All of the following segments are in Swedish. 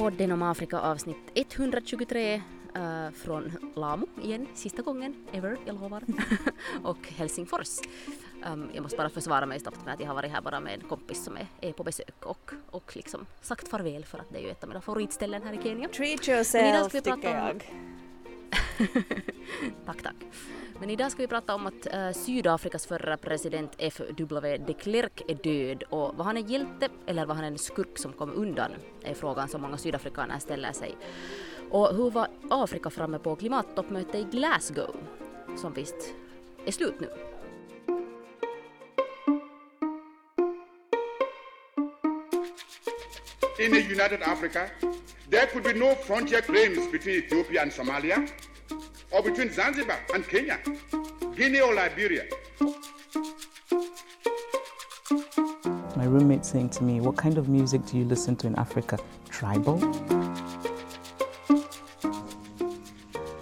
podden om Afrika avsnitt 123 uh, från Lamu igen, sista gången ever, jag lovar. och Helsingfors. Um, jag måste bara försvara mig snabbt med att jag har varit här bara med en kompis som är, är på besök och, och liksom sagt farväl för att det är ju ett av mina favoritställen här i Kenya. Treat yourself tycker jag. tack, tack. Men idag ska vi prata om att uh, Sydafrikas förra president F.W. de Klerk är död och vad han är hjälte eller vad han är en skurk som kom undan är frågan som många sydafrikaner ställer sig. Och hur var Afrika framme på klimattoppmötet i Glasgow som visst är slut nu? In a united Africa, there could be no frontier claims between Ethiopia and Somalia or between Zanzibar and Kenya, Guinea or Liberia. My roommate saying to me, What kind of music do you listen to in Africa? Tribal?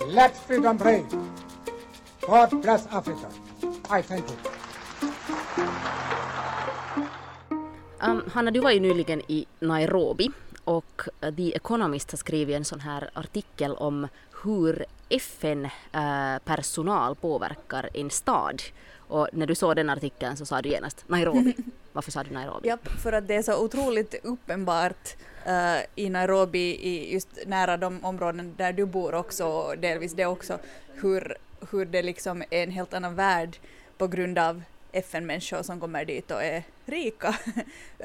Let freedom reign. God bless Africa. I thank you. Um, Hanna, du var ju nyligen i Nairobi och The Economist har skrivit en sån här artikel om hur FN-personal uh, påverkar en stad. Och när du såg den artikeln så sa du genast Nairobi. Varför sa du Nairobi? Ja, för att det är så otroligt uppenbart uh, i Nairobi, i just nära de områden där du bor också, och delvis det också, hur, hur det liksom är en helt annan värld på grund av FN-människor som kommer dit och är rika.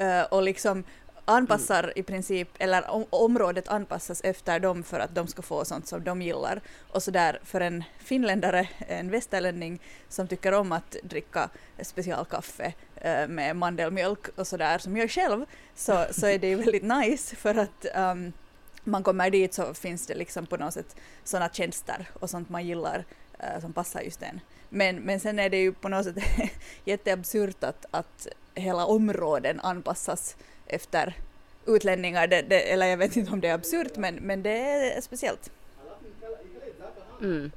uh, och liksom anpassar mm. i princip, eller om, området anpassas efter dem för att de ska få sånt som de gillar. Och så där för en finländare, en västerlänning som tycker om att dricka specialkaffe eh, med mandelmjölk och sådär som jag själv, så, så är det ju väldigt nice för att um, man kommer dit så finns det liksom på något sätt sådana tjänster och sånt man gillar uh, som passar just en. Men, men sen är det ju på något sätt jätteabsurt att, att hela områden anpassas efter utlänningar, det, det, eller jag vet inte om det är absurt men, men det är speciellt. Mm.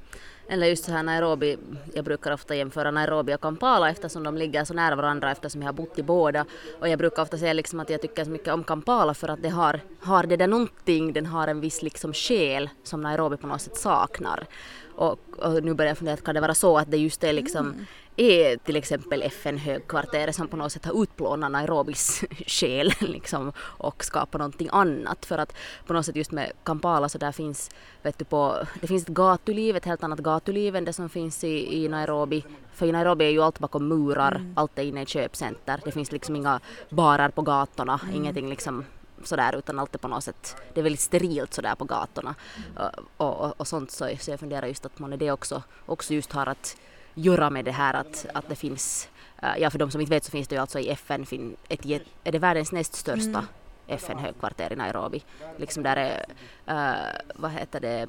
Eller just så här Nairobi, jag brukar ofta jämföra Nairobi och Kampala eftersom de ligger så nära varandra eftersom jag har bott i båda. Och jag brukar ofta säga liksom att jag tycker så mycket om Kampala för att det har, har det där någonting, den har en viss liksom själ som Nairobi på något sätt saknar. Och, och nu börjar jag fundera, kan det vara så att det just är liksom mm är till exempel FN-högkvarteret som på något sätt har utplånat Nairobis själ liksom, och skapat någonting annat. För att på något sätt just med Kampala så där finns, vet du, på, det finns ett gatuliv, ett helt annat gatuliv än det som finns i, i Nairobi. För i Nairobi är ju allt bakom murar, mm. allt är inne i köpcenter. Det finns liksom inga barer på gatorna, mm. ingenting liksom sådär utan allt är på något sätt, det är väldigt sterilt sådär på gatorna mm. och, och, och, sånt så, så jag funderar just att man är det också, också just har att göra med det här att, att det finns, eh, ja för de som inte vet så finns det ju alltså i FN, ett, är det världens näst största mm. FN-högkvarter i Nairobi. Liksom där är, äh, vad heter det,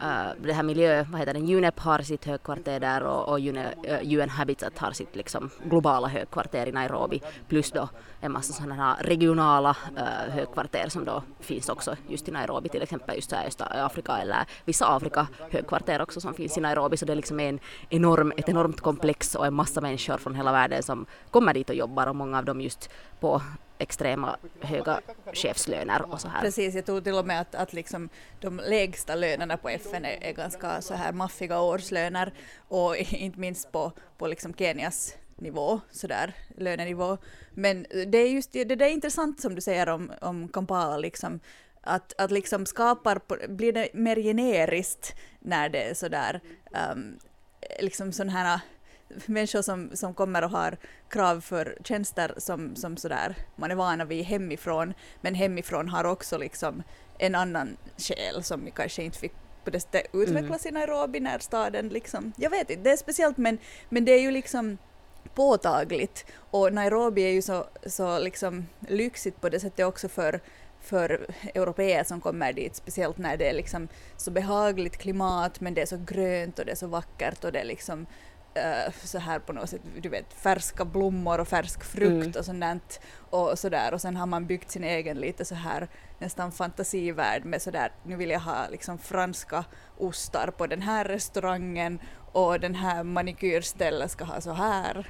äh, det här miljö, vad heter det, UNEP har sitt högkvarter där och, och UN, äh, eh, UN Habitat har sitt liksom globala högkvarter i Nairobi. Plus då en massa sådana här regionala äh, högkvarter som då finns också just i Nairobi. Till exempel just så Afrika eller vissa Afrika högkvarter också som finns i Nairobi. Så det är liksom en enorm, ett enormt komplex och en massa människor från hela världen som kommer dit och jobbar. Och många av dem just på extrema höga chefslöner och så här. Precis, jag tror till och med att, att liksom de lägsta lönerna på FN är, är ganska så här maffiga årslöner och inte minst på, på liksom Kenias nivå, sådär, lönenivå. Men det är just det, det är intressant som du säger om, om Kampala, liksom, att, att liksom skapar, blir det mer generiskt när det är sådär, um, liksom sådana här människor som, som kommer och har krav för tjänster som, som sådär man är vana vid hemifrån, men hemifrån har också liksom en annan själ som kanske inte fick på det sättet utvecklas mm. i Nairobi när staden liksom, jag vet inte, det är speciellt men, men det är ju liksom påtagligt och Nairobi är ju så, så liksom lyxigt på det sättet också för för europeer som kommer dit, speciellt när det är liksom så behagligt klimat men det är så grönt och det är så vackert och det är liksom uh, så här på något sätt, du vet, färska blommor och färsk frukt mm. och sånt och sådär och sen har man byggt sin egen lite så här nästan fantasivärld med sådär, nu vill jag ha liksom franska ostar på den här restaurangen och den här manikyrstället ska ha så här.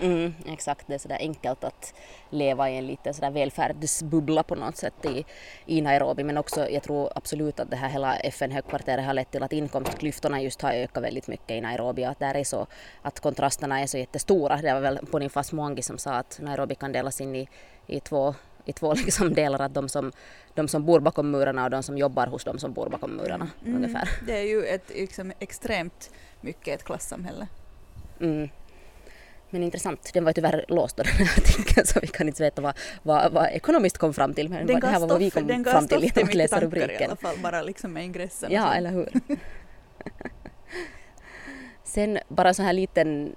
Mm, exakt, det är sådär enkelt att leva i en liten sådär välfärdsbubbla på något sätt i, i Nairobi men också jag tror absolut att det här hela FN-högkvarteret har lett till att inkomstklyftorna just har ökat väldigt mycket i Nairobi och att där är så att kontrasterna är så jättestora. Det var väl Boniface Mwangi som sa att Nairobi kan delas in i, i två i två liksom delar, att de som, de som bor bakom murarna och de som jobbar hos de som bor bakom murarna mm, ungefär. Det är ju ett liksom, extremt mycket ett klassamhälle. Mm. Men intressant, den var tyvärr låst då den här artikeln så vi kan inte veta vad, vad, vad Ekonomist kom fram till men den det här var vad vi kom fram till genom att läsa rubriken. i alla fall, bara liksom med ingressen. Ja, eller hur. Sen bara så här liten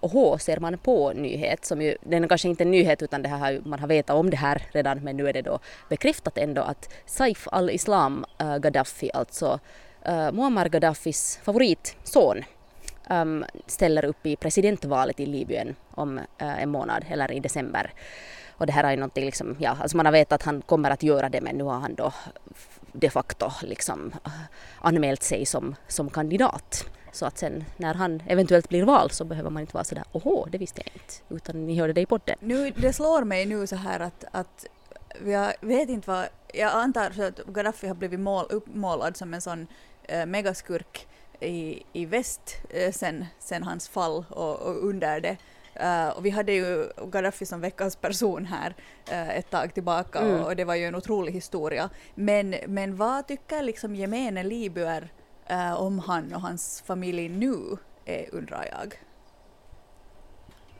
oho ser man på nyhet som ju, den är kanske inte en nyhet utan det här har, man har vetat om det här redan men nu är det då bekräftat ändå att Saif al-Islam uh, Gaddafi, alltså uh, Muammar Gaddafis favoritson um, ställer upp i presidentvalet i Libyen om uh, en månad eller i december. Och det här är ju någonting liksom, ja, alltså man har vetat att han kommer att göra det men nu har han då de facto liksom eh, anmält sig som, som kandidat. Så att sen när han eventuellt blir vald så behöver man inte vara sådär åhå, det visste jag inte, utan ni hörde det i podden. Nu, det slår mig nu så här att, att jag vet inte vad, jag antar så att Gaddafi har blivit mål, uppmålad som en sån äh, megaskurk i, i väst äh, sen, sen hans fall och, och under det. Uh, och vi hade ju Gaddafi som veckans person här uh, ett tag tillbaka mm. och, och, det var ju en otrolig historia. Men, men vad tycker liksom gemene libyer uh, om han och hans familj nu, är, undrar jag.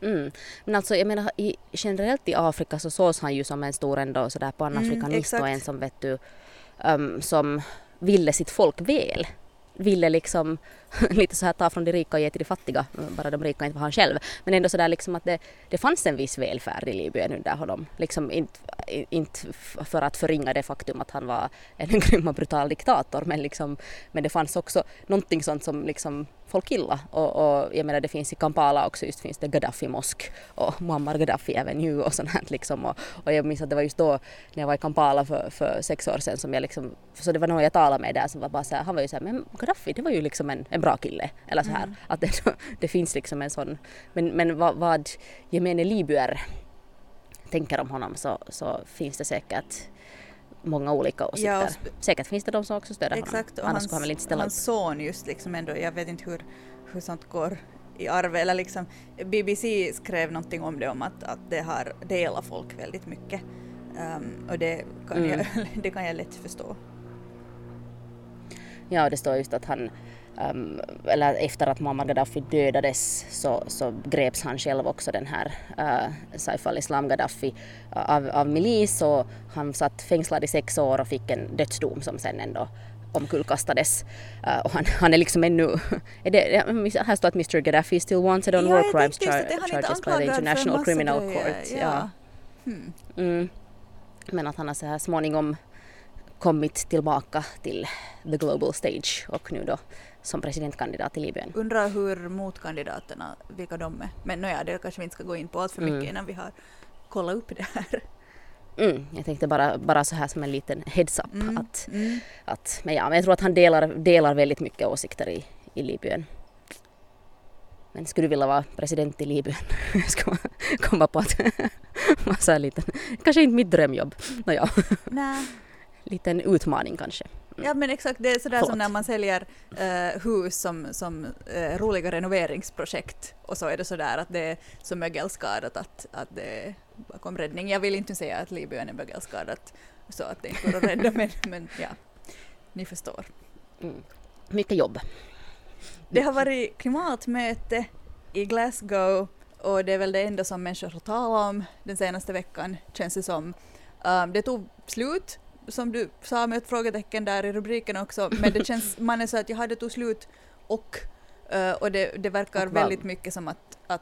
Mm. Men alltså jag menar i, generellt i Afrika så sågs han ju som en stor ändå sådär panafrikanist mm, och en som vet du um, som ville sitt folk väl ville liksom lite så här ta från de rika och ge till de fattiga, bara de rika inte var han själv. Men ändå sådär liksom att det, det fanns en viss välfärd i Libyen under honom. Liksom inte, inte för att förringa det faktum att han var en grym och brutal diktator men, liksom, men det fanns också någonting sånt som liksom folk illa. Och, och jag menar det finns i Kampala också just finns det Gaddafi-mosk och Muammar Gaddafi Avenue och sånt här liksom. Och, och jag minns att det var just då när jag var i Kampala för, för sex år sedan som jag liksom, så det var någon jag talade med där som var bara så här, han var ju så här, men Gaddafi det var ju liksom en, en bra kille. Eller så här, mm. att det, det finns liksom en sån, men, men vad, vad gemene libyer tänker om honom så, så finns det säkert många olika åsikter. Ja, Säkert finns det de som också stöder exakt, honom. Annars skulle han väl inte ställa hans son just liksom ändå, jag vet inte hur, hur sånt går i arv eller liksom BBC skrev någonting om det om att, att det har delat folk väldigt mycket. Um, och det kan, mm. jag, det kan jag lätt förstå. Ja, det står just att han Um, eller efter att Muammar Gaddafi dödades så, så greps han själv också den här uh, Saif al-Islam Gaddafi uh, av, av milis och han satt fängslad i sex år och fick en dödsdom som sen ändå omkullkastades. Uh, och han, han är liksom ännu... Är det, här står att Mr Gaddafi is still wanted on ja, war crimes char charges by the International Criminal Court. Ja. ja. Hmm. Mm. Men att han har så här småningom kommit tillbaka till the global stage och nu då som presidentkandidat i Libyen. Undrar hur motkandidaterna, vilka de är. Men nåja, det kanske vi inte ska gå in på allt för mycket mm. innan vi har kollat upp det här. Mm, jag tänkte bara, bara så här som en liten heads-up mm, att, mm. att men ja, men jag tror att han delar, delar väldigt mycket åsikter i, i Libyen. Men skulle du vilja vara president i Libyen? ska man komma på att massa liten, kanske inte mitt drömjobb. Nåja. Liten utmaning kanske. Ja men exakt, det är sådär Förlåt. som när man säljer uh, hus som, som uh, roliga renoveringsprojekt och så är det sådär att det är så mögelskadat att, att det är bakom räddning. Jag vill inte säga att Libyen är mögelskadat så att det inte går att rädda men, men ja, ni förstår. Mm. Mycket jobb. Det har varit klimatmöte i Glasgow och det är väl det enda som människor har talat om den senaste veckan känns det som. Um, det tog slut som du sa med ett frågetecken där i rubriken också, men det känns, man är så att jag hade tog slut och, uh, och det, det verkar och väldigt mycket som att, att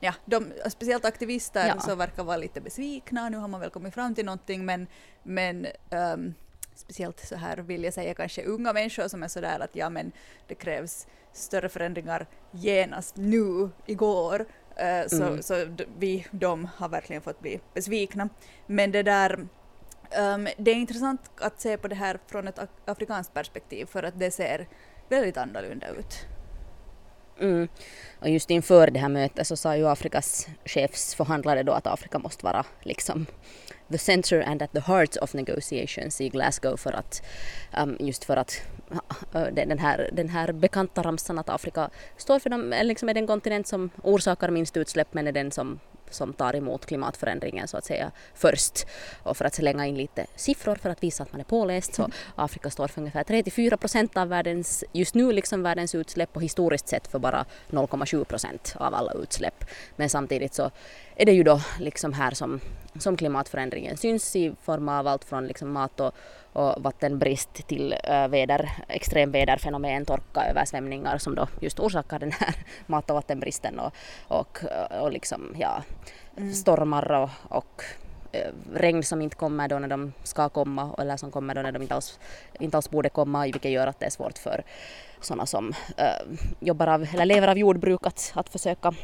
ja, de, speciellt aktivister ja. så verkar vara lite besvikna, nu har man väl kommit fram till någonting men, men um, speciellt så här vill jag säga kanske unga människor som är sådär att ja men det krävs större förändringar genast nu, igår. Uh, så, mm. så vi, de har verkligen fått bli besvikna. Men det där Um, det är intressant att se på det här från ett afrikanskt perspektiv för att det ser väldigt annorlunda ut. Mm. Och just inför det här mötet så sa ju Afrikas chefsförhandlare då att Afrika måste vara liksom the center and at the heart of negotiations i Glasgow för att um, just för att uh, den, här, den här bekanta ramsan att Afrika står för dem, eh, liksom är den kontinent som orsakar minst utsläpp men är den som som tar emot klimatförändringen så att säga först. Och för att slänga in lite siffror för att visa att man är påläst så Afrika står för ungefär 34 procent av världens, just nu liksom världens utsläpp och historiskt sett för bara 0,7 procent av alla utsläpp. Men samtidigt så är det ju då liksom här som, som klimatförändringen syns i form av allt från liksom mat och, och vattenbrist till äh, väder, extremväderfenomen, torka, översvämningar som då just orsakar den här mat och vattenbristen och, och, och liksom, ja, mm. stormar och, och regn som inte kommer då när de ska komma eller som kommer då när de inte alls, inte alls borde komma vilket gör att det är svårt för sådana som äh, jobbar av eller lever av jordbruk att, att försöka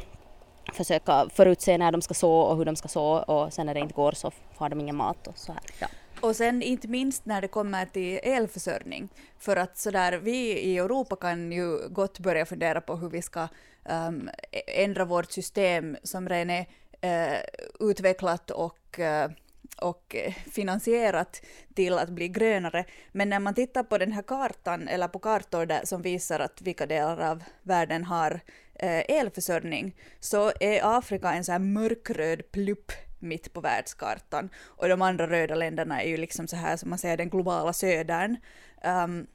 försöka förutse när de ska så och hur de ska så och sen när det inte går så har de ingen mat och så här. Ja. Och sen inte minst när det kommer till elförsörjning. För att sådär, vi i Europa kan ju gott börja fundera på hur vi ska um, ändra vårt system som redan är uh, utvecklat och uh, och finansierat till att bli grönare. Men när man tittar på den här kartan, eller på kartor där, som visar att vilka delar av världen har eh, elförsörjning, så är Afrika en sån här mörkröd plupp mitt på världskartan. Och de andra röda länderna är ju liksom så här som man säger den globala södern. Um,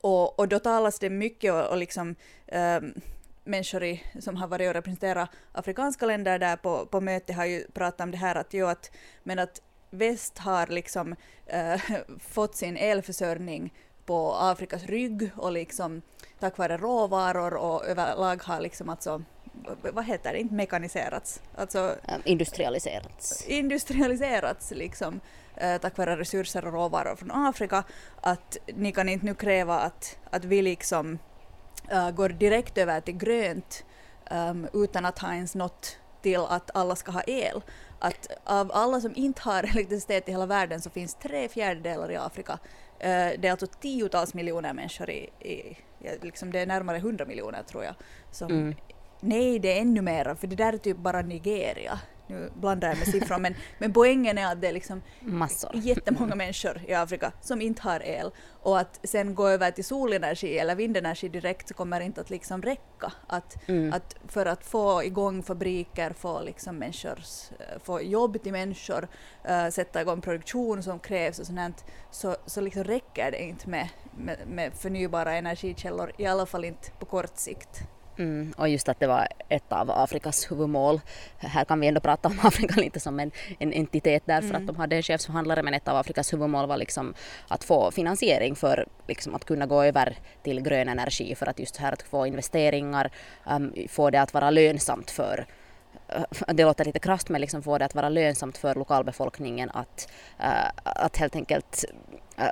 och, och då talas det mycket och, och liksom um, människor i, som har varit och representerat afrikanska länder där på, på mötet har ju pratat om det här att, jo, att, men att väst har liksom äh, fått sin elförsörjning på Afrikas rygg och liksom tack vare råvaror och överlag har liksom alltså vad heter det, inte mekaniserats, alltså industrialiserats. Industrialiserats liksom eh, tack vare resurser och råvaror från Afrika, att ni kan inte nu kräva att, att vi liksom uh, går direkt över till grönt um, utan att ha ens nått till att alla ska ha el. Att av alla som inte har elektricitet i hela världen så finns tre fjärdedelar i Afrika. Uh, det är alltså tiotals miljoner människor i, i liksom det är närmare hundra miljoner tror jag som mm. Nej, det är ännu mera, för det där är typ bara Nigeria. Nu blandar jag med siffror, men, men poängen är att det är liksom Massor. jättemånga människor i Afrika som inte har el. Och att sen gå över till solenergi eller vindenergi direkt så kommer inte att liksom räcka. Att, mm. att för att få igång fabriker, få, liksom människors, få jobb till människor, uh, sätta igång produktion som krävs och sånt så, så liksom räcker det inte med, med, med förnybara energikällor, i alla fall inte på kort sikt. Mm, och just att det var ett av Afrikas huvudmål. Här kan vi ändå prata om Afrika lite som en, en entitet därför mm. att de hade en chefsförhandlare men ett av Afrikas huvudmål var liksom att få finansiering för liksom att kunna gå över till grön energi för att just här att få investeringar, um, få det att vara lönsamt för uh, det låter lite krasst men liksom få det att vara lönsamt för lokalbefolkningen att, uh, att helt enkelt uh,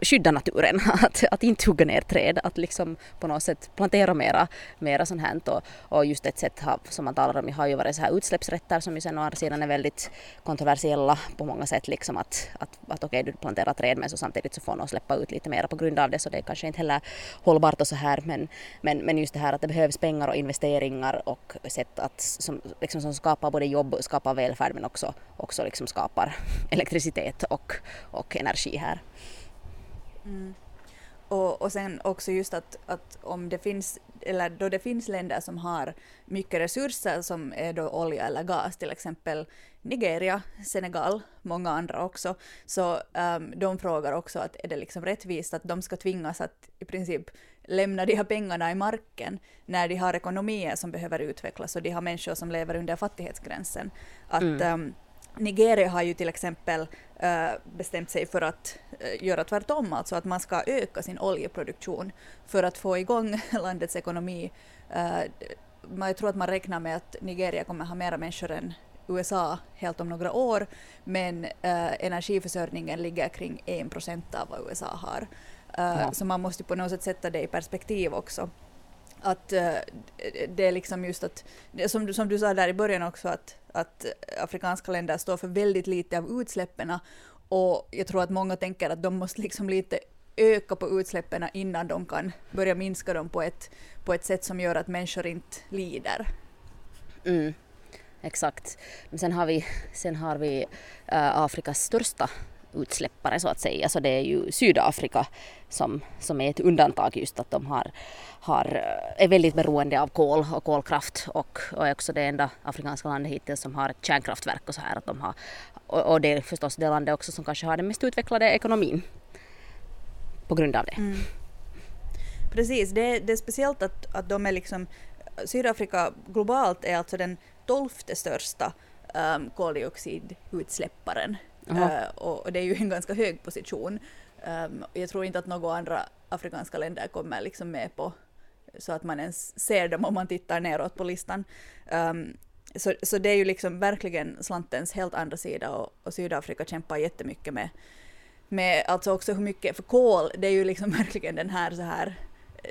skydda naturen, att, att inte hugga ner träd, att liksom på något sätt plantera mera, mera sånt här. Och, och just ett sätt som man talar om har ju varit så här utsläppsrätter som ju sen å andra sidan är väldigt kontroversiella på många sätt. Liksom att, att, att okej, okay, du planterar träd men så samtidigt så får någon släppa ut lite mera på grund av det så det är kanske inte heller hållbart och så här. Men, men, men just det här att det behövs pengar och investeringar och sätt att, som, liksom, som skapar både jobb, skapar välfärd men också, också liksom skapar elektricitet och, och energi här. Mm. Och, och sen också just att, att om det finns, eller då det finns länder som har mycket resurser som är då olja eller gas, till exempel Nigeria, Senegal, många andra också, så um, de frågar också att är det liksom rättvist att de ska tvingas att i princip lämna de här pengarna i marken när de har ekonomier som behöver utvecklas och de har människor som lever under fattighetsgränsen. Att mm. um, Nigeria har ju till exempel uh, bestämt sig för att uh, göra tvärtom, alltså att man ska öka sin oljeproduktion för att få igång landets ekonomi. Uh, jag tror att man räknar med att Nigeria kommer ha mera människor än USA helt om några år, men energiförsörjningen ligger kring 1 procent av vad USA har. Ja. Så man måste på något sätt sätta det i perspektiv också att eh, det är liksom just att, som, som du sa där i början också, att att afrikanska länder står för väldigt lite av utsläppen och jag tror att många tänker att de måste liksom lite öka på utsläppen innan de kan börja minska dem på ett, på ett sätt som gör att människor inte lider. Mm, exakt. Men sen har vi, sen har vi äh, Afrikas största utsläppare så att säga. Så det är ju Sydafrika som, som är ett undantag just att de har, har, eh, är väldigt beroende av kol och kolkraft och, och är också det enda afrikanska landet hittills som har ett kärnkraftverk och så här. Att de har, och, och det är förstås det landet också som kanske har den mest utvecklade ekonomin på grund av det. Mm. Precis, det, det är speciellt att, att de är liksom Sydafrika globalt är alltså den tolfte största um, koldioxidutsläpparen Uh, och, det är ju en ganska hög position. Um, jag tror inte att några andra afrikanska länder kommer liksom med på så att man ens ser dem om man tittar neråt på listan. Um, så, så det är ju liksom verkligen slantens helt andra sida och, och Sydafrika kämpar jättemycket med, med alltså också hur mycket, för kol det är ju liksom verkligen den här så här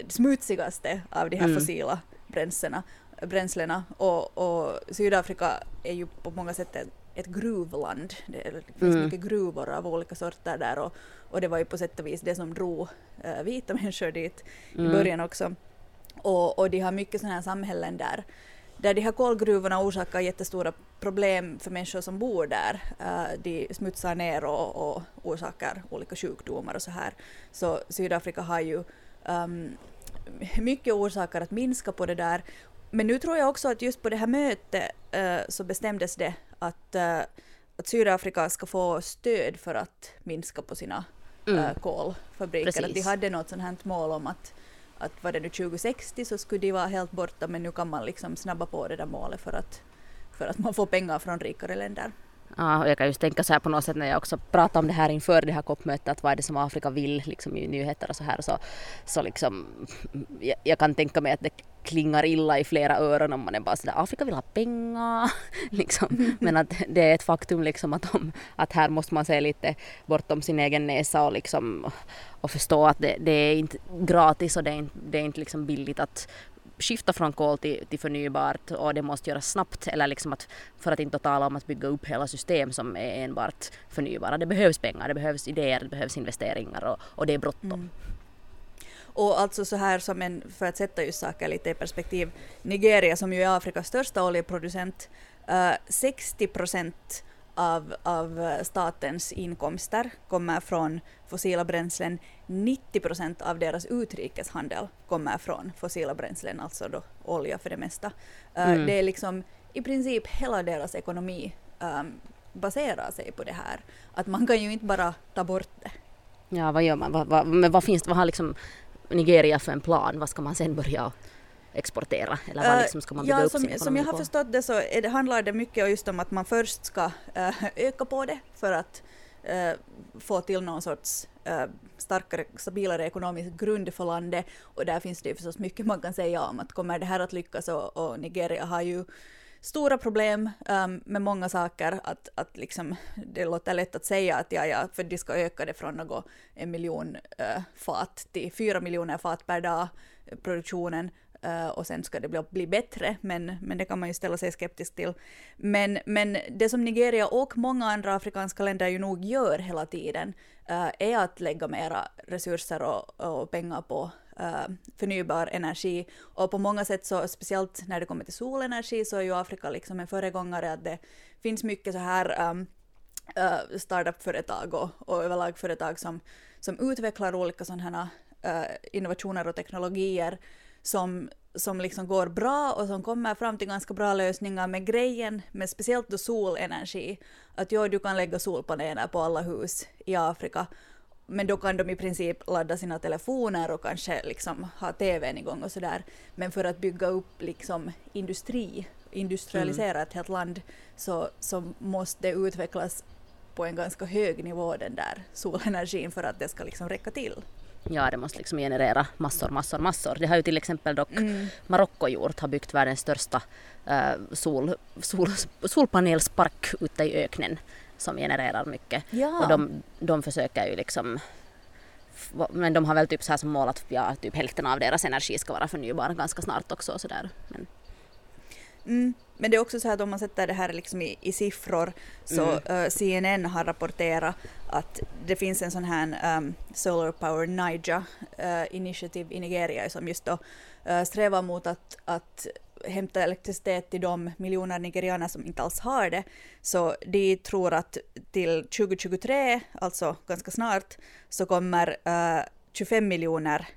smutsigaste av de här mm. fossila bränslena, bränslena och, och Sydafrika är ju på många sätt ett gruvland. Det finns mm. mycket gruvor av olika sorter där och, och det var ju på sätt och vis det som drog äh, vita människor dit mm. i början också. Och, och de har mycket sådana här samhällen där där de här kolgruvorna orsakar jättestora problem för människor som bor där. Uh, de smutsar ner och, och orsakar olika sjukdomar och så här. Så Sydafrika har ju um, mycket orsaker att minska på det där. Men nu tror jag också att just på det här mötet uh, så bestämdes det att, uh, att Sydafrika ska få stöd för att minska på sina mm. uh, kolfabriker. Precis. Att de hade något sånt här mål om att, att var det nu 2060 så skulle de vara helt borta men nu kan man liksom snabba på det där målet för att, för att man får pengar från rikare länder. Ja, och jag kan just tänka så här på något sätt när jag också pratar om det här inför det här COP-mötet, att vad är det som Afrika vill liksom i nyheter och så här, så, så liksom, jag, jag kan tänka mig att det klingar illa i flera öron om man är bara sådär Afrika vill ha pengar. liksom. Men att det är ett faktum liksom att, de, att här måste man se lite bortom sin egen näsa och, liksom, och förstå att det, det är inte gratis och det är inte, det är inte liksom billigt att skifta från kol till, till förnybart och det måste göras snabbt eller liksom att för att inte tala om att bygga upp hela system som är enbart förnybara. Det behövs pengar, det behövs idéer, det behövs investeringar och, och det är bråttom. Mm. Och alltså så här som en, för att sätta just saker lite i perspektiv, Nigeria som ju är Afrikas största oljeproducent, eh, uh, 60 procent av, av statens inkomster kommer från fossila bränslen. 90 procent av deras utrikeshandel kommer från fossila bränslen, alltså då olja för det mesta. Uh, mm. Det är liksom i princip hela deras ekonomi um, baserar sig på det här. Att man kan ju inte bara ta bort det. Ja, vad gör man? Vad, vad, men vad finns det, vad har liksom Nigeria för en plan? Vad ska man sen börja exportera? Eller vad liksom ska man bygga ja, upp som, sin Som jag har förstått det så är det, handlar det mycket just om att man först ska äh, öka på det för att äh, få till någon sorts äh, starkare, stabilare ekonomisk grund för landet. Och där finns det ju förstås mycket man kan säga om att kommer det här att lyckas och, och Nigeria har ju stora problem um, med många saker. Att, att liksom, det låter lätt att säga att ja, ja, för de ska öka det från något, en miljon uh, fat till fyra miljoner fat per dag, produktionen. Eh, och sen ska det bli, bli bättre, men, men det kan man ju ställa sig skeptisk till. Men, men det som Nigeria och många andra afrikanska länder ju nog gör hela tiden uh, är att lägga mera resurser och, och pengar på uh, förnybar energi. Och på många sätt, så, speciellt när det kommer till solenergi, så är ju Afrika liksom en föregångare. Att det finns mycket så här um, uh, startup-företag och, och överlag företag som, som utvecklar olika sådana uh, innovationer och teknologier som, som liksom går bra och som kommer fram till ganska bra lösningar med grejen, men speciellt då solenergi, att jo, du kan lägga solpaneler på alla hus i Afrika men då kan de i princip ladda sina telefoner och kanske liksom ha TVn igång och sådär. Men för att bygga upp liksom industri, industrialisera mm. ett helt land, så, så måste det utvecklas på en ganska hög nivå den där solenergin för att det ska liksom räcka till. Ja, det måste liksom generera massor, massor, massor. Det har ju till exempel dock mm. Marocko gjort, har byggt världens största äh, sol, sol, solpanelspark ute i öknen som genererar mycket. Ja. Och de, de försöker ju liksom men de har väl typ så här som mål att ja, typ hälften av deras energi ska vara förnybar ganska snart också. Så där. Men. Mm. Men det är också så att om man sätter det här liksom i, i siffror så Mm. eh, CNN har rapporterat att det finns en sån här um, Solar Power Niger uh, Initiative i Nigeria som just då uh, strävar mot att, att hämta elektricitet till de miljoner nigerianer som inte alls har det. Så de tror att till 2023, alltså ganska snart, så kommer eh, 25 miljoner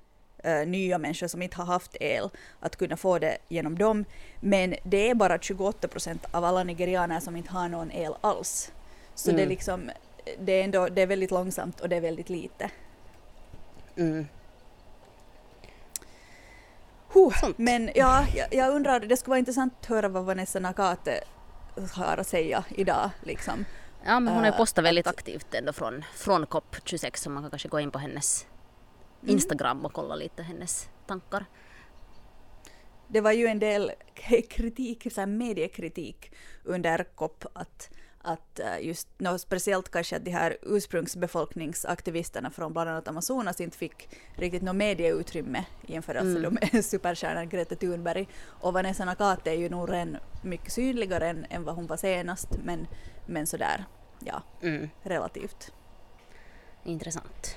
eh, nya människor som inte har haft el att kunna få det genom dem. Men det är bara 28 procent av alla nigerianer som inte har någon el alls. Så det, är Mm. liksom, det, är ändå, det är väldigt långsamt och det är väldigt lite. Mm. Huh. Men ja, jag, jag undrar, det skulle vara intressant att höra vad Vanessa Nakate har att säga idag. Liksom. Ja, men hon har ju Äh, postat väldigt aktivt ändå från, från COP26 så man kan kanske gå in på hennes Mm. Instagram och kolla lite hennes tankar. Det var ju en del kritik, så mediekritik under COP att, att eh, just, no, speciellt kanske att de här ursprungsbefolkningsaktivisterna från bland annat Amazonas inte fick riktigt något medieutrymme i jämförelse Mm. med superstjärnan Greta Thunberg. Och Vanessa Nakate är ju nog redan mycket synligare än, än vad hon var senast, men, men sådär, ja, Mm. relativt. Intressant.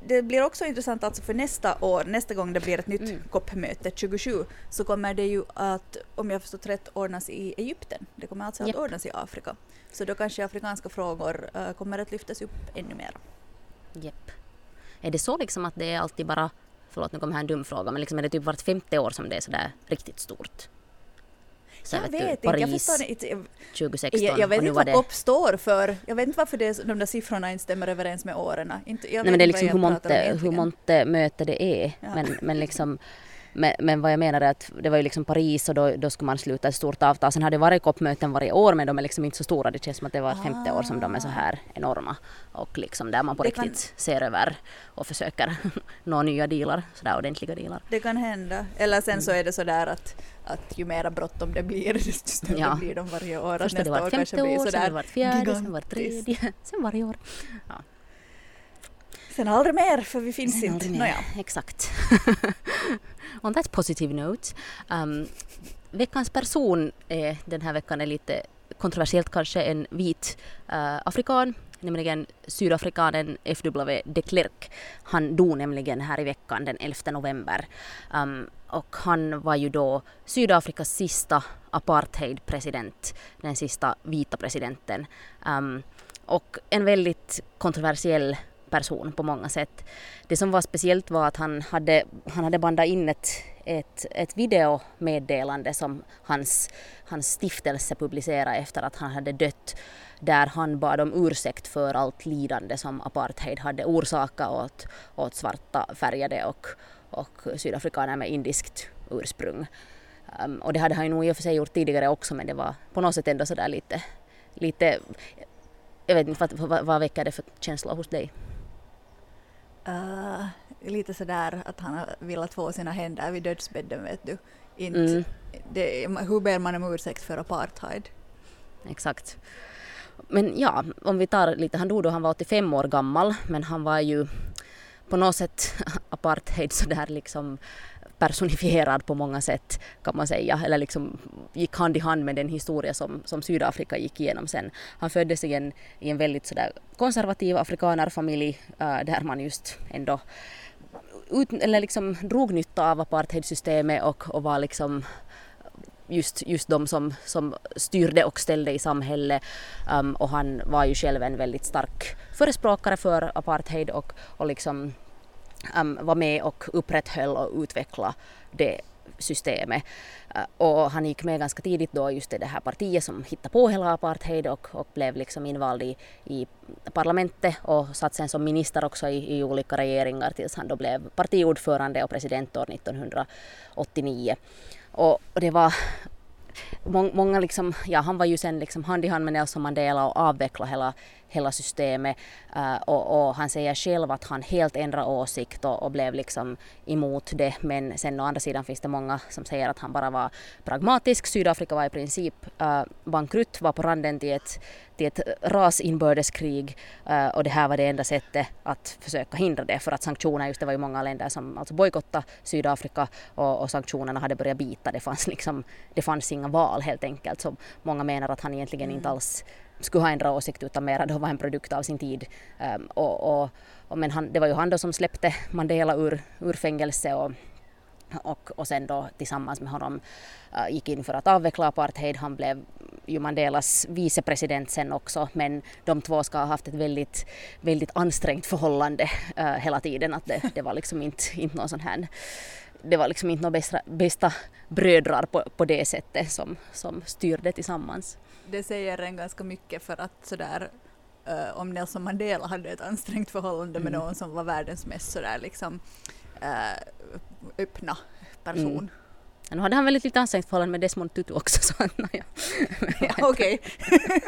Det blir också intressant alltså för nästa år, nästa gång det blir ett nytt Mm. COP-möte 27, så kommer det ju att, om jag förstått rätt, ordnas i Egypten. Det kommer alltså att Japp. ordnas i Afrika. Så då kanske afrikanska frågor eh, kommer att lyftas upp ännu mer. Jepp. Är det så liksom att det är alltid bara, förlåt nu kommer här en dum fråga, men liksom är det typ vart femte år som det är sådär riktigt stort? Så jag vet vet du, inte, jag Paris förstår inte. Jag, 2016 jag, jag vet inte vad det... COP står för. Jag vet inte varför det, de där siffrorna inte stämmer överens med åren. Inte, jag Nej men det är liksom hur jag monte möte det är. Ja. Men, men liksom men, men vad jag menar är att det var ju liksom Paris och då, då skulle man sluta ett stort avtal. Sen har det varit COP-möten varje år men de är liksom inte så stora. Det känns som att det var femte år som de är så här enorma. Och liksom där man på Det kan- riktigt ser över och försöker nå nya dealar, sådär ordentliga dealar. Det kan hända. Eller sen så är det så där att, att ju mera bråttom det blir, desto större Ja. blir de varje år. Först var det nästa år kanske femte år, sen var det vart fjärde, sen vart gigantiskt. tredje, sen varje år. Sen aldrig mer, för vi finns Sen inte. Nåja. Exakt. On that positive note. Um, veckans person är, den här veckan är lite kontroversiellt kanske en vit uh, afrikan, nämligen sydafrikanen F.W. de Klerk. Han dog nämligen här i veckan den 11 november. Um, och han var ju då Sydafrikas sista apartheidpresident, den sista vita presidenten. Um, och en väldigt kontroversiell person på många sätt. Det som var speciellt var att han hade, han hade bandat in ett, ett, ett videomeddelande som hans, hans stiftelse publicerade efter att han hade dött där han bad om ursäkt för allt lidande som apartheid hade orsakat åt, åt svarta färgade och, och sydafrikaner med indiskt ursprung. Um, och det hade han ju nog i och för sig gjort tidigare också men det var på något sätt ändå sådär lite, lite jag vet inte vad, vad, vad väcker det för känsla hos dig? Uh, lite sådär att han velat få sina händer vid dödsbädden vet du. Inte, Mm. det, hur ber man om ursäkt för apartheid? Exakt. Men ja, om vi tar lite, han dog då han var 85 år gammal men han var ju på något sätt apartheid sådär liksom personifierad på många sätt kan man säga, eller liksom gick hand i hand med den historia som, som Sydafrika gick igenom sen. Han föddes i en, i en väldigt sådär konservativ afrikanerfamilj äh, där man just ändå ut, eller liksom drog nytta av apartheidsystemet och, och var liksom just, just de som, som styrde och ställde i samhället. Um, och han var ju själv en väldigt stark förespråkare för apartheid och, och liksom um, var med och upprätthöll och utvecklade det systemet. Uh, och han gick med ganska tidigt då just i det här partiet som hittade på hela apartheid och, och blev liksom invald i, i parlamentet och satt sen som minister också i, i olika regeringar tills han då blev partiordförande och president år 1989. Och, och det var många liksom, ja han var ju sen liksom hand i hand med Nelson Mandela och avvecklade hela, hela systemet uh, och, och han säger själv att han helt ändrade åsikt och, och blev liksom emot det men sen å andra sidan finns det många som säger att han bara var pragmatisk. Sydafrika var i princip uh, bankrutt, var på randen till ett, till ett rasinbördeskrig uh, och det här var det enda sättet att försöka hindra det för att sanktioner, just det var ju många länder som alltså bojkottade Sydafrika och, och, sanktionerna hade börjat bita. Det fanns, liksom, det fanns inga val helt enkelt. Så många menar att han egentligen mm. inte alls skulle ha ändrat åsikt utan mera då var en produkt av sin tid. Um, och, och, och, men han, det var ju han då som släppte Mandela ur, ur fängelse och och, och sen då tillsammans med honom uh, gick in för att avveckla apartheid. Han blev ju Mandelas vicepresident sen också men de två ska ha haft ett väldigt, väldigt ansträngt förhållande uh, hela tiden. Att det, det var liksom inte, inte någon sån här det var liksom inte några bästa, bästa brödrar på, på det sättet som, som styrde tillsammans. Det säger en ganska mycket för att sådär uh, om Nelson Mandela hade ett ansträngt förhållande med mm. någon som var världens mest sådär liksom uh, öppna person. Mm. Nu hade han väl ett lite ansträngt förhållande med Desmond Tutu också så att naja. ja, Okej.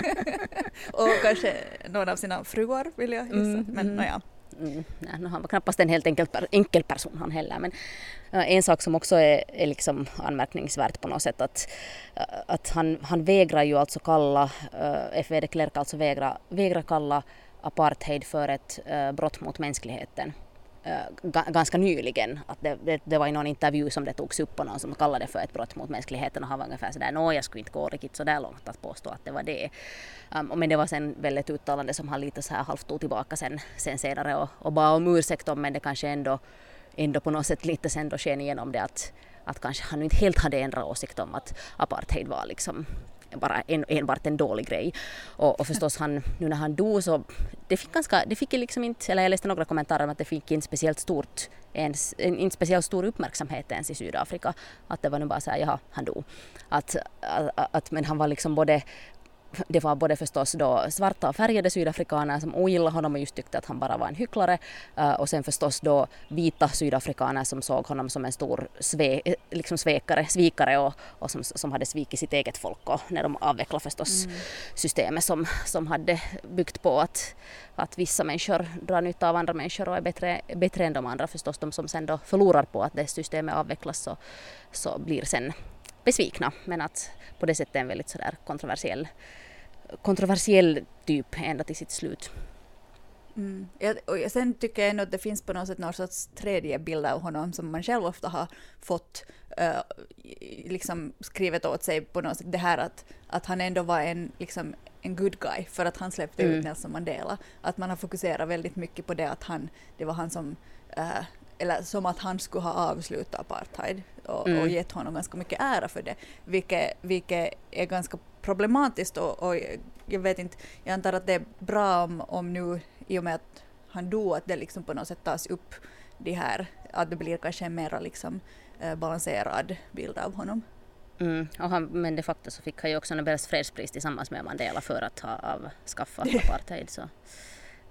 och kanske någon av sina fruar vill jag gissa. Mm, men mm. naja. Mm, nej, han var knappast en helt enkel, enkel person han heller men eh, en sak som också är, är liksom anmärkningsvärt på något sätt att, eh, att han, han vägrar ju alltså kalla, eh, F.V. de Klerk alltså vägrar, vägrar kalla apartheid för ett brott mot mänskligheten. Eh, ganska nyligen. Att det, det, det, var i någon intervju som det togs upp på någon som kallade det för ett brott mot mänskligheten och han var ungefär sådär nå jag skulle inte gå riktigt sådär långt att påstå att det var det. Um, men det var sen väl ett uttalande som han lite så här halvt tog tillbaka sen, sen senare och, och bad om ursäkt om men det kanske ändå, ändå på något sätt lite sen då sken igenom det att, att kanske han inte helt hade ändrat åsikt om att apartheid var liksom bara en, enbart en dålig grej. Och, och förstås han, nu när han dog så det fick ganska, det fick liksom inte, eller jag läste några kommentarer om att det fick inte speciellt stort ens, inte speciellt stor uppmärksamhet ens i Sydafrika. Att det var nu bara så här, jaha, han dog. Att, att, att, men han var liksom både det var både förstås då svarta och färgade sydafrikaner som ogillade honom och just tyckte att han bara var en hycklare uh, och sen förstås då vita sydafrikaner som såg honom som en stor sve, liksom svekare, svikare och, och som, som hade svikit sitt eget folk och när de avvecklade förstås mm. systemet som, som hade byggt på att, att vissa människor drar nytta av andra människor och är bättre, bättre än de andra förstås de som sen då förlorar på att det systemet avvecklas så, så blir sen besvikna men att på det sättet en väldigt sådär kontroversiell kontroversiell typ ända till sitt slut. Mm. Ja, och sen tycker jag ändå att det finns på något sätt någon sorts tredje bild av honom som man själv ofta har fått uh, liksom skrivet åt sig på något sätt. Det här att, att han ändå var en, liksom, en good guy för att han släppte mm. ut Nelson Mandela. Att man har fokuserat väldigt mycket på det att han, det var han som uh, eller som att han skulle ha avslutat apartheid och, mm. och gett honom ganska mycket ära för det, vilket, vilket är ganska problematiskt och, och jag vet inte, jag antar att det är bra om, om nu i och med att han dog att det liksom på något sätt tas upp de här, att det blir kanske en mer liksom eh, balanserad bild av honom. Mm, och han, men de facto så fick han ju också Nobels fredspris tillsammans med Mandela för att ha avskaffat apartheid. Så.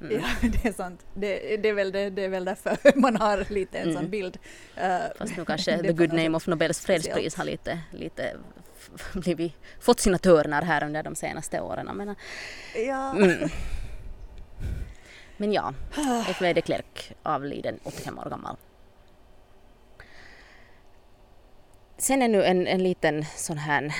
Mm. Ja, det är sant. Det, det, är väl det, det är väl därför man har lite en mm. sån bild. Uh, Fast nu kanske the good name of Nobels fredspris har lite, lite blivit, fått sina törnar här under de senaste åren. Men, ja. Mm. men ja, F.W. de Klerk avliden 85 år gammal. Sen är nu en, en liten sån här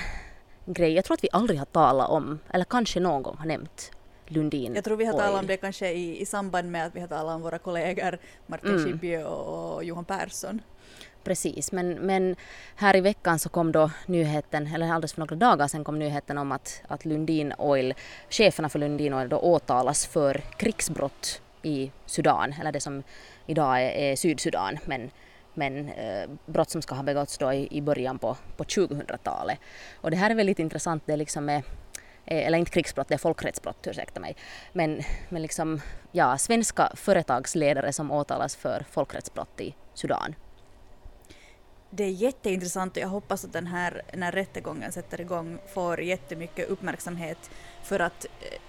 grej, jag tror att vi aldrig har talat om, eller kanske någon gång har nämnt Lundin Jag tror vi har talat om det kanske i, i samband med att vi har talat om våra kollegor Martin mm. Schibbye och, Johan Persson. Precis, men, men här i veckan så kom då nyheten, eller alldeles för några dagar sedan kom nyheten om att, att Lundin Oil, cheferna för Lundin Oil då åtalas för krigsbrott i Sudan, eller det som idag är, är Sydsudan, men, men eh, brott som ska ha begåtts då i, i början på, på 2000-talet. Och det här är väldigt intressant, det liksom är Eh, eller inte krigsbrott, det är folkrättsbrott, ursäkta mig. Men, men liksom, ja, svenska företagsledare som åtalas för folkrättsbrott i Sudan. Det är jätteintressant och jag hoppas att den här när rättegången sätter igång får jättemycket uppmärksamhet för att eh,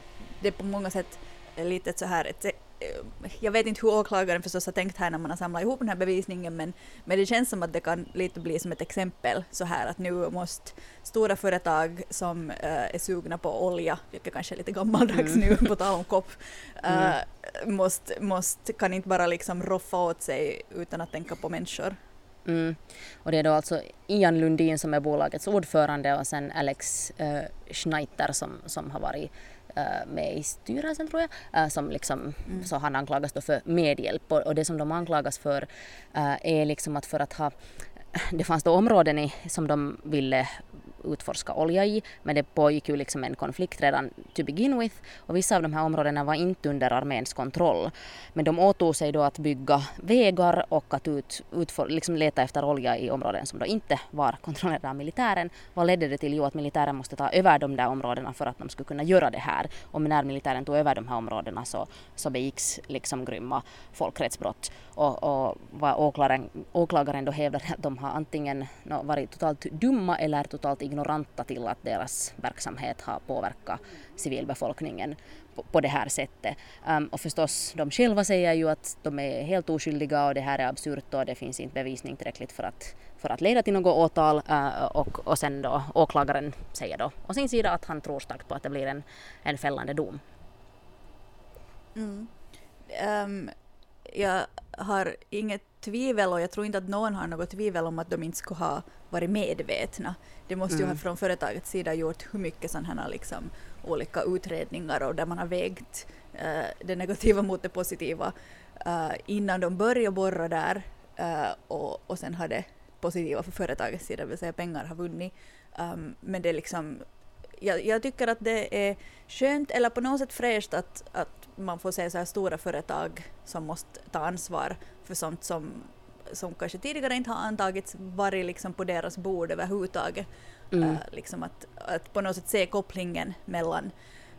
det på många sätt är lite så här ett jag vet inte hur åklagaren förstås har tänkt här när man har samlat ihop den här bevisningen men, men det känns som att det kan lite bli som ett exempel så här att nu måste stora företag som uh, är sugna på olja, vilket kanske är lite gammaldags mm. nu på tal om kopp, uh, mm. måste, måste, kan inte bara liksom roffa åt sig utan att tänka på människor. Mm. Och det är då alltså Ian Lundin som är bolagets ordförande och sen Alex uh, Schneiter som, som har varit med i styrelsen tror jag, äh, som liksom, så han anklagas då för medhjälp. Och, och det som de anklagas för äh, är liksom att för att ha det fanns då områden i, som de ville utforska olja i, men det pågick ju liksom en konflikt redan to begin with och vissa av de här områdena var inte under arméns kontroll. Men de åtog sig då att bygga vägar och att ut, utfor, liksom leta efter olja i områden som då inte var kontrollerade av militären. Vad ledde det till? Jo, att militären måste ta över de där områdena för att de skulle kunna göra det här. Och när militären tog över de här områdena så, så begicks liksom grymma folkrättsbrott. Och, och vad åklagaren, åklagaren då hävdade, att de har antingen varit totalt dumma eller totalt ignoranta till att deras verksamhet har påverkat civilbefolkningen på, på det här sättet. Um, och förstås, de själva säger ju att de är helt oskyldiga och det här är absurt och det finns inte bevisning tillräckligt för att, för att leda till något åtal. Uh, och, och sen då åklagaren säger då å sin sida att han tror starkt på att det blir en, en fällande dom. Mm. Um, jag har inget tvivel och jag tror inte att någon har något tvivel om att de inte skulle ha varit medvetna. Det måste ju ha från företagets sida gjort hur mycket sådana här liksom olika utredningar och där man har vägt uh, det negativa mot det positiva uh, innan de började borra där uh, och, och sen har det positiva för företagets sida, det vill säga pengar har vunnit. Um, men det är liksom jag, jag, tycker att det är skönt eller på något sätt fräscht att, att man får se så här stora företag som måste ta ansvar för sånt som, som kanske tidigare inte har antagits varit liksom på deras bord överhuvudtaget. Mm. Uh, liksom att, att på något sätt se kopplingen mellan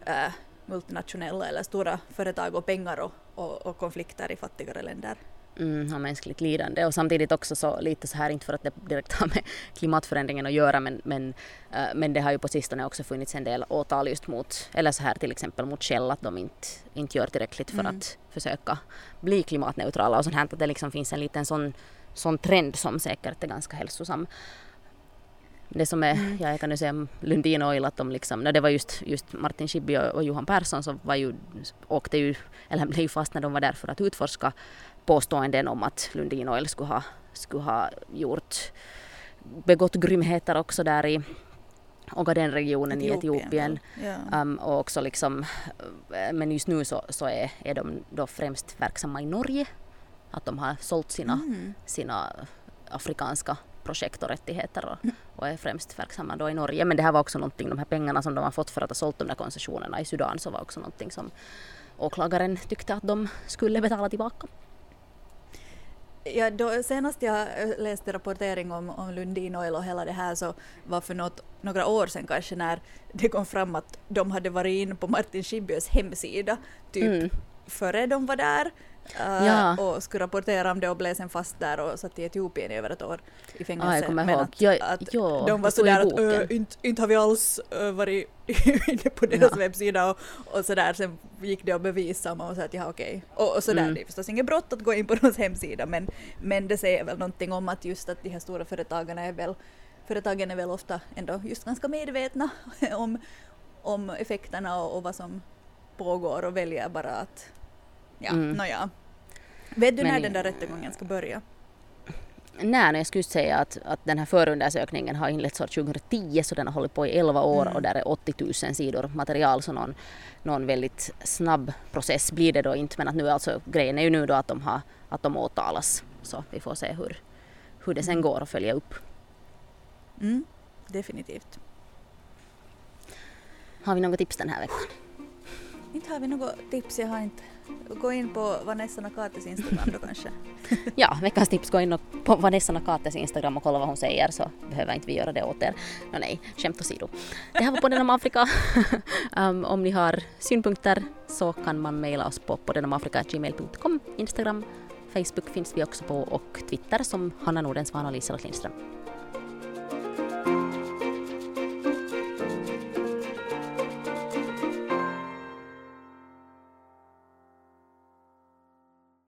uh, multinationella eller stora företag och pengar och, och, och konflikter i fattigare länder mm, har mänskligt lidande och samtidigt också så lite så här, inte för att det direkt har med klimatförändringen att göra men, men, äh, men det har ju på sistone också funnits en del åtal just mot, eller så här till exempel mot Shell att de inte, inte gör tillräckligt för mm. att försöka bli klimatneutrala och sånt här att det liksom finns en liten sån, sån trend som säkert är ganska hälsosam. Det som är, mm. ja, jag kan ju säga Lundin Oil att de liksom, när det var just, just Martin Schibbye och, och Johan Persson så var ju, åkte ju, eller blev fast när de var där för att utforska påståenden om att Lundin Oil skulle ha, skulle ha gjort, begått grymheter också där i Ogaden-regionen i Etiopien. Ja. Um, och också liksom, eh, men just nu så, så är, är de då främst verksamma i Norge. Att de har sålt sina, mm. sina afrikanska projekt och rättigheter och, mm. och, är främst verksamma då i Norge. Men det här var också någonting, de här pengarna som de har fått för att ha sålt de där koncessionerna i Sudan så var också någonting som åklagaren tyckte att de skulle betala tillbaka. Ja, då, senast jag eh, läste rapportering om, om Lundin Oil och hela det här så var för något, några år sedan kanske när det kom fram att de hade varit inne på Martin Schibbyes hemsida typ mm. före de var där Uh, ja. och skulle rapportera om det och blev sen fast där och satt i Etiopien i över ett år i fängelse. Ah, jag kommer ihåg. Att, jag, att ja, de var sådär att äh, inte, inte har vi alls äh, varit inne på deras ja. webbsida och, och sådär. Sen gick det att bevisa och man sa att ja okej. Okay. Och, och sådär, mm. det är förstås inget brott att gå in på någons hemsida men, men det säger väl någonting om att just att de här stora företagen är väl företagen är väl ofta ändå just ganska medvetna om, om effekterna och, och vad som pågår och väljer bara att Ja, mm. nåja. Vet du Men, när den där rättegången ska börja? Nej, jag skulle säga att, att den här förundersökningen har inletts år 2010 så den har hållit på i 11 år mm. och där är 80 000 sidor material så någon, någon väldigt snabb process blir det då inte men att nu alltså grejen är ju nu då att de, har, att de åtalas så vi får se hur, hur det sen mm. går att följa upp. Mm, definitivt. Har vi något tips den här veckan? Inte har vi något tips, jag har inte Gå in på Vanessa Nakates Instagram då kanske. ja, veckans tips, gå in på Vanessa Nakates Instagram och kolla vad hon säger så behöver inte vi göra det åt er. No, nej, skämt åsido. Det här var podden om Afrika. um, om ni har synpunkter så kan man mejla oss på poddenomafrika.gmail.com, Instagram, Facebook finns vi också på och Twitter som Hanna Nordensvan och Liselott Lindström.